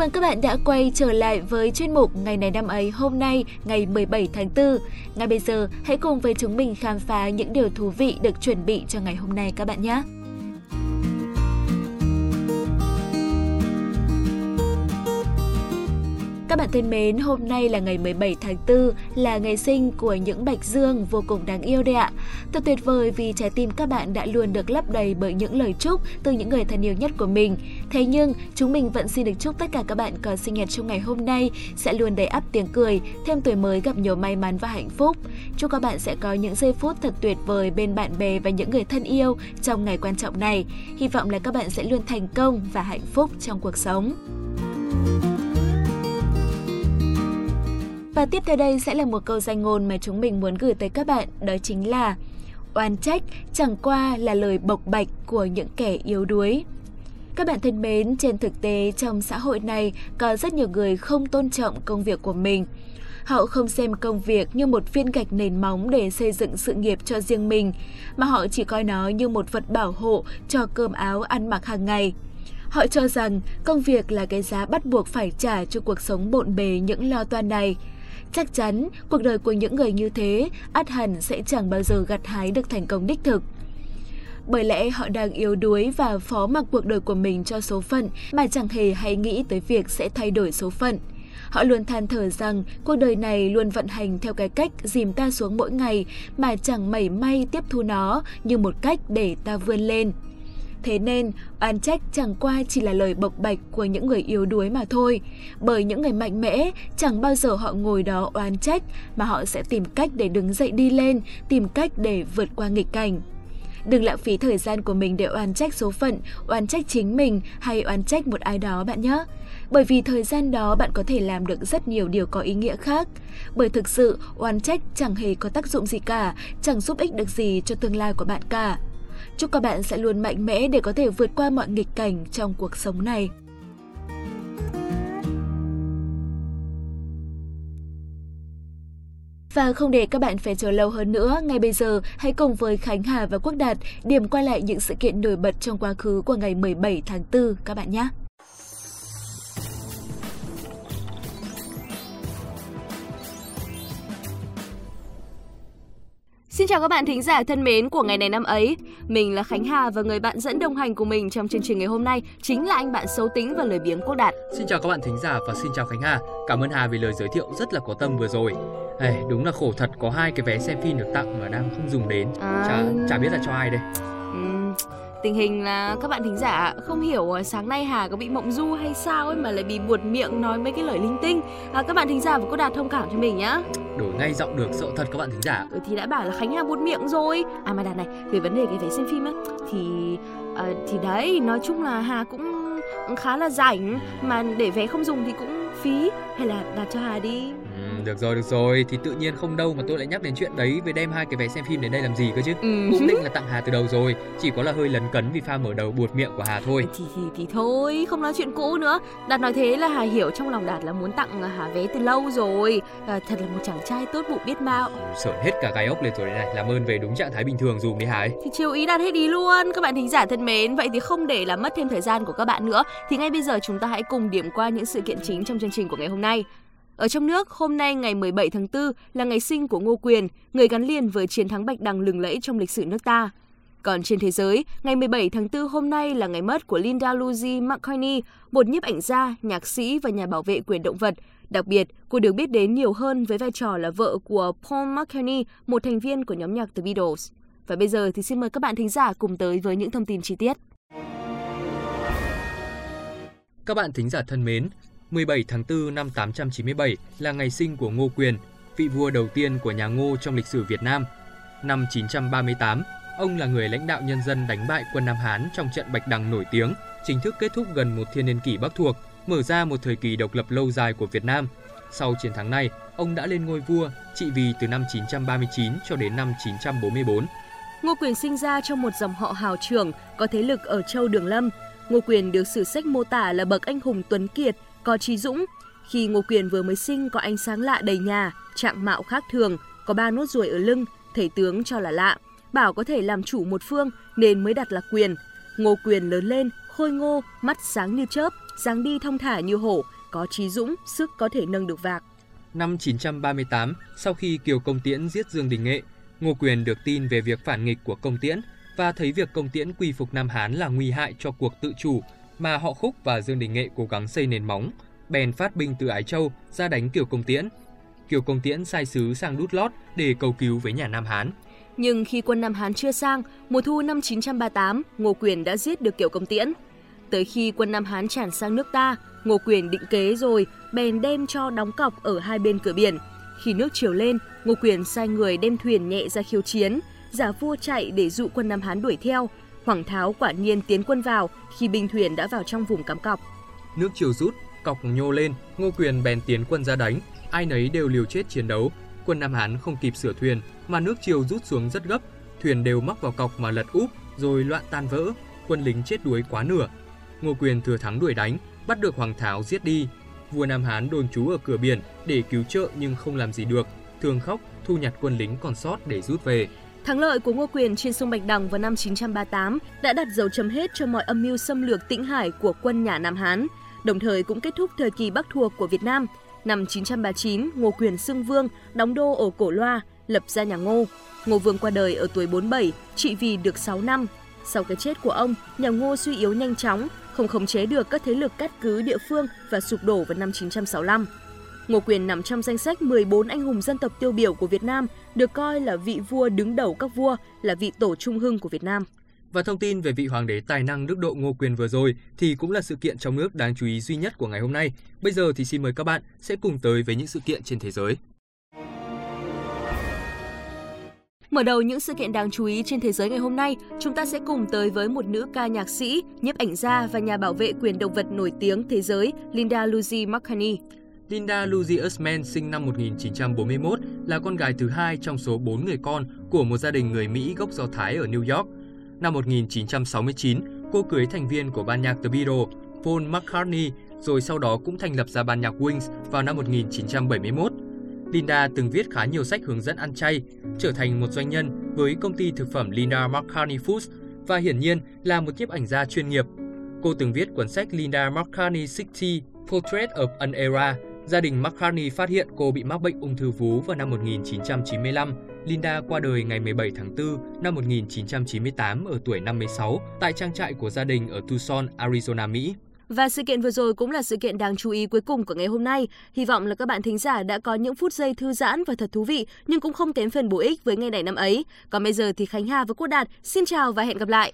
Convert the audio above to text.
mừng các bạn đã quay trở lại với chuyên mục Ngày này năm ấy hôm nay, ngày 17 tháng 4. Ngay bây giờ, hãy cùng với chúng mình khám phá những điều thú vị được chuẩn bị cho ngày hôm nay các bạn nhé. Các bạn thân mến, hôm nay là ngày 17 tháng 4, là ngày sinh của những bạch dương vô cùng đáng yêu đấy ạ. Thật tuyệt vời vì trái tim các bạn đã luôn được lấp đầy bởi những lời chúc từ những người thân yêu nhất của mình. Thế nhưng, chúng mình vẫn xin được chúc tất cả các bạn có sinh nhật trong ngày hôm nay sẽ luôn đầy ắp tiếng cười, thêm tuổi mới gặp nhiều may mắn và hạnh phúc. Chúc các bạn sẽ có những giây phút thật tuyệt vời bên bạn bè và những người thân yêu trong ngày quan trọng này. Hy vọng là các bạn sẽ luôn thành công và hạnh phúc trong cuộc sống. Và tiếp theo đây sẽ là một câu danh ngôn mà chúng mình muốn gửi tới các bạn, đó chính là Oan trách chẳng qua là lời bộc bạch của những kẻ yếu đuối. Các bạn thân mến, trên thực tế trong xã hội này có rất nhiều người không tôn trọng công việc của mình. Họ không xem công việc như một viên gạch nền móng để xây dựng sự nghiệp cho riêng mình, mà họ chỉ coi nó như một vật bảo hộ cho cơm áo ăn mặc hàng ngày. Họ cho rằng công việc là cái giá bắt buộc phải trả cho cuộc sống bộn bề những lo toan này. Chắc chắn, cuộc đời của những người như thế át hẳn sẽ chẳng bao giờ gặt hái được thành công đích thực. Bởi lẽ họ đang yếu đuối và phó mặc cuộc đời của mình cho số phận mà chẳng hề hay nghĩ tới việc sẽ thay đổi số phận. Họ luôn than thở rằng cuộc đời này luôn vận hành theo cái cách dìm ta xuống mỗi ngày mà chẳng mảy may tiếp thu nó như một cách để ta vươn lên. Thế nên, oan trách chẳng qua chỉ là lời bộc bạch của những người yếu đuối mà thôi. Bởi những người mạnh mẽ chẳng bao giờ họ ngồi đó oan trách mà họ sẽ tìm cách để đứng dậy đi lên, tìm cách để vượt qua nghịch cảnh. Đừng lãng phí thời gian của mình để oan trách số phận, oan trách chính mình hay oan trách một ai đó bạn nhé. Bởi vì thời gian đó bạn có thể làm được rất nhiều điều có ý nghĩa khác. Bởi thực sự, oan trách chẳng hề có tác dụng gì cả, chẳng giúp ích được gì cho tương lai của bạn cả. Chúc các bạn sẽ luôn mạnh mẽ để có thể vượt qua mọi nghịch cảnh trong cuộc sống này. Và không để các bạn phải chờ lâu hơn nữa, ngay bây giờ hãy cùng với Khánh Hà và Quốc Đạt điểm qua lại những sự kiện nổi bật trong quá khứ của ngày 17 tháng 4 các bạn nhé. Xin chào các bạn thính giả thân mến của ngày này năm ấy. Mình là Khánh Hà và người bạn dẫn đồng hành của mình trong chương trình ngày hôm nay chính là anh bạn xấu tính và lời biếng Quốc Đạt. Xin chào các bạn thính giả và xin chào Khánh Hà. Cảm ơn Hà vì lời giới thiệu rất là có tâm vừa rồi. Ê, đúng là khổ thật có hai cái vé xem phim được tặng mà đang không dùng đến. À... Chả, chả biết là cho ai đây. Tình hình là các bạn thính giả không hiểu à, sáng nay Hà có bị mộng du hay sao ấy mà lại bị buột miệng nói mấy cái lời linh tinh. À, các bạn thính giả và có đạt thông cảm cho mình nhá. Đổi ngay giọng được sợ thật các bạn thính giả. Ừ, thì đã bảo là Khánh Hà buột miệng rồi. À mà đạt này, về vấn đề cái vé xem phim á thì à, thì đấy, nói chung là Hà cũng khá là rảnh mà để vé không dùng thì cũng phí hay là đặt cho Hà đi được rồi, được rồi, thì tự nhiên không đâu mà tôi lại nhắc đến chuyện đấy với đem hai cái vé xem phim đến đây làm gì cơ chứ. Ừ. Cũng định là tặng Hà từ đầu rồi, chỉ có là hơi lấn cấn vì pha mở đầu buột miệng của Hà thôi. Thì thì thì thôi, không nói chuyện cũ nữa. Đạt nói thế là Hà hiểu trong lòng Đạt là muốn tặng Hà vé từ lâu rồi. À, thật là một chàng trai tốt bụng biết bao. Sởn hết cả gai ốc lên rồi đây này, làm ơn về đúng trạng thái bình thường dùng đi Hà ấy. Thì chiều ý Đạt hết đi luôn. Các bạn thính giả thân mến, vậy thì không để làm mất thêm thời gian của các bạn nữa thì ngay bây giờ chúng ta hãy cùng điểm qua những sự kiện chính trong chương trình của ngày hôm nay. Ở trong nước, hôm nay ngày 17 tháng 4 là ngày sinh của Ngô Quyền, người gắn liền với chiến thắng Bạch Đằng lừng lẫy trong lịch sử nước ta. Còn trên thế giới, ngày 17 tháng 4 hôm nay là ngày mất của Linda Lucy McCartney, một nhiếp ảnh gia, nhạc sĩ và nhà bảo vệ quyền động vật. Đặc biệt, cô được biết đến nhiều hơn với vai trò là vợ của Paul McCartney, một thành viên của nhóm nhạc The Beatles. Và bây giờ thì xin mời các bạn thính giả cùng tới với những thông tin chi tiết. Các bạn thính giả thân mến, 17 tháng 4 năm 897 là ngày sinh của Ngô Quyền, vị vua đầu tiên của nhà Ngô trong lịch sử Việt Nam. Năm 938, ông là người lãnh đạo nhân dân đánh bại quân Nam Hán trong trận Bạch Đằng nổi tiếng, chính thức kết thúc gần một thiên niên kỷ Bắc thuộc, mở ra một thời kỳ độc lập lâu dài của Việt Nam. Sau chiến thắng này, ông đã lên ngôi vua, trị vì từ năm 939 cho đến năm 944. Ngô Quyền sinh ra trong một dòng họ hào trưởng, có thế lực ở châu Đường Lâm. Ngô Quyền được sử sách mô tả là bậc anh hùng tuấn kiệt, có trí dũng. Khi Ngô Quyền vừa mới sinh có ánh sáng lạ đầy nhà, trạng mạo khác thường, có ba nốt ruồi ở lưng, thầy tướng cho là lạ. Bảo có thể làm chủ một phương nên mới đặt là Quyền. Ngô Quyền lớn lên, khôi ngô, mắt sáng như chớp, dáng đi thông thả như hổ, có trí dũng, sức có thể nâng được vạc. Năm 938, sau khi Kiều Công Tiễn giết Dương Đình Nghệ, Ngô Quyền được tin về việc phản nghịch của Công Tiễn và thấy việc Công Tiễn quy phục Nam Hán là nguy hại cho cuộc tự chủ mà họ Khúc và Dương Đình Nghệ cố gắng xây nền móng, bèn phát binh từ Ái Châu ra đánh Kiều Công Tiễn. Kiều Công Tiễn sai sứ sang Đút Lót để cầu cứu với nhà Nam Hán. Nhưng khi quân Nam Hán chưa sang, mùa thu năm 938, Ngô Quyền đã giết được Kiều Công Tiễn. Tới khi quân Nam Hán tràn sang nước ta, Ngô Quyền định kế rồi, bèn đem cho đóng cọc ở hai bên cửa biển. Khi nước chiều lên, Ngô Quyền sai người đem thuyền nhẹ ra khiêu chiến, giả vua chạy để dụ quân Nam Hán đuổi theo. Hoàng Tháo quả nhiên tiến quân vào khi binh thuyền đã vào trong vùng cắm cọc. Nước chiều rút, cọc nhô lên, Ngô Quyền bèn tiến quân ra đánh, ai nấy đều liều chết chiến đấu. Quân Nam Hán không kịp sửa thuyền, mà nước chiều rút xuống rất gấp, thuyền đều mắc vào cọc mà lật úp, rồi loạn tan vỡ, quân lính chết đuối quá nửa. Ngô Quyền thừa thắng đuổi đánh, bắt được Hoàng Tháo giết đi. Vua Nam Hán đồn trú ở cửa biển để cứu trợ nhưng không làm gì được, thường khóc thu nhặt quân lính còn sót để rút về. Thắng lợi của Ngô Quyền trên sông Bạch Đằng vào năm 938 đã đặt dấu chấm hết cho mọi âm mưu xâm lược tĩnh hải của quân nhà Nam Hán, đồng thời cũng kết thúc thời kỳ Bắc thuộc của Việt Nam. Năm 939, Ngô Quyền xưng vương, đóng đô ở Cổ Loa, lập ra nhà Ngô. Ngô Vương qua đời ở tuổi 47, trị vì được 6 năm. Sau cái chết của ông, nhà Ngô suy yếu nhanh chóng, không khống chế được các thế lực cắt cứ địa phương và sụp đổ vào năm 965. Ngô Quyền nằm trong danh sách 14 anh hùng dân tộc tiêu biểu của Việt Nam, được coi là vị vua đứng đầu các vua, là vị tổ trung hưng của Việt Nam. Và thông tin về vị hoàng đế tài năng đức độ Ngô Quyền vừa rồi thì cũng là sự kiện trong nước đáng chú ý duy nhất của ngày hôm nay. Bây giờ thì xin mời các bạn sẽ cùng tới với những sự kiện trên thế giới. Mở đầu những sự kiện đáng chú ý trên thế giới ngày hôm nay, chúng ta sẽ cùng tới với một nữ ca nhạc sĩ, nhiếp ảnh gia và nhà bảo vệ quyền động vật nổi tiếng thế giới Linda Lucy McCartney. Linda Lucy Usman sinh năm 1941 là con gái thứ hai trong số 4 người con của một gia đình người Mỹ gốc Do Thái ở New York. Năm 1969, cô cưới thành viên của ban nhạc The Beatles, Paul McCartney, rồi sau đó cũng thành lập ra ban nhạc Wings vào năm 1971. Linda từng viết khá nhiều sách hướng dẫn ăn chay, trở thành một doanh nhân với công ty thực phẩm Linda McCartney Foods và hiển nhiên là một nhiếp ảnh gia chuyên nghiệp. Cô từng viết cuốn sách Linda McCartney 60 Portrait of an Era. Gia đình McCartney phát hiện cô bị mắc bệnh ung thư vú vào năm 1995. Linda qua đời ngày 17 tháng 4 năm 1998 ở tuổi 56 tại trang trại của gia đình ở Tucson, Arizona, Mỹ. Và sự kiện vừa rồi cũng là sự kiện đáng chú ý cuối cùng của ngày hôm nay. Hy vọng là các bạn thính giả đã có những phút giây thư giãn và thật thú vị, nhưng cũng không kém phần bổ ích với ngày này năm ấy. Còn bây giờ thì Khánh Hà và Quốc Đạt xin chào và hẹn gặp lại.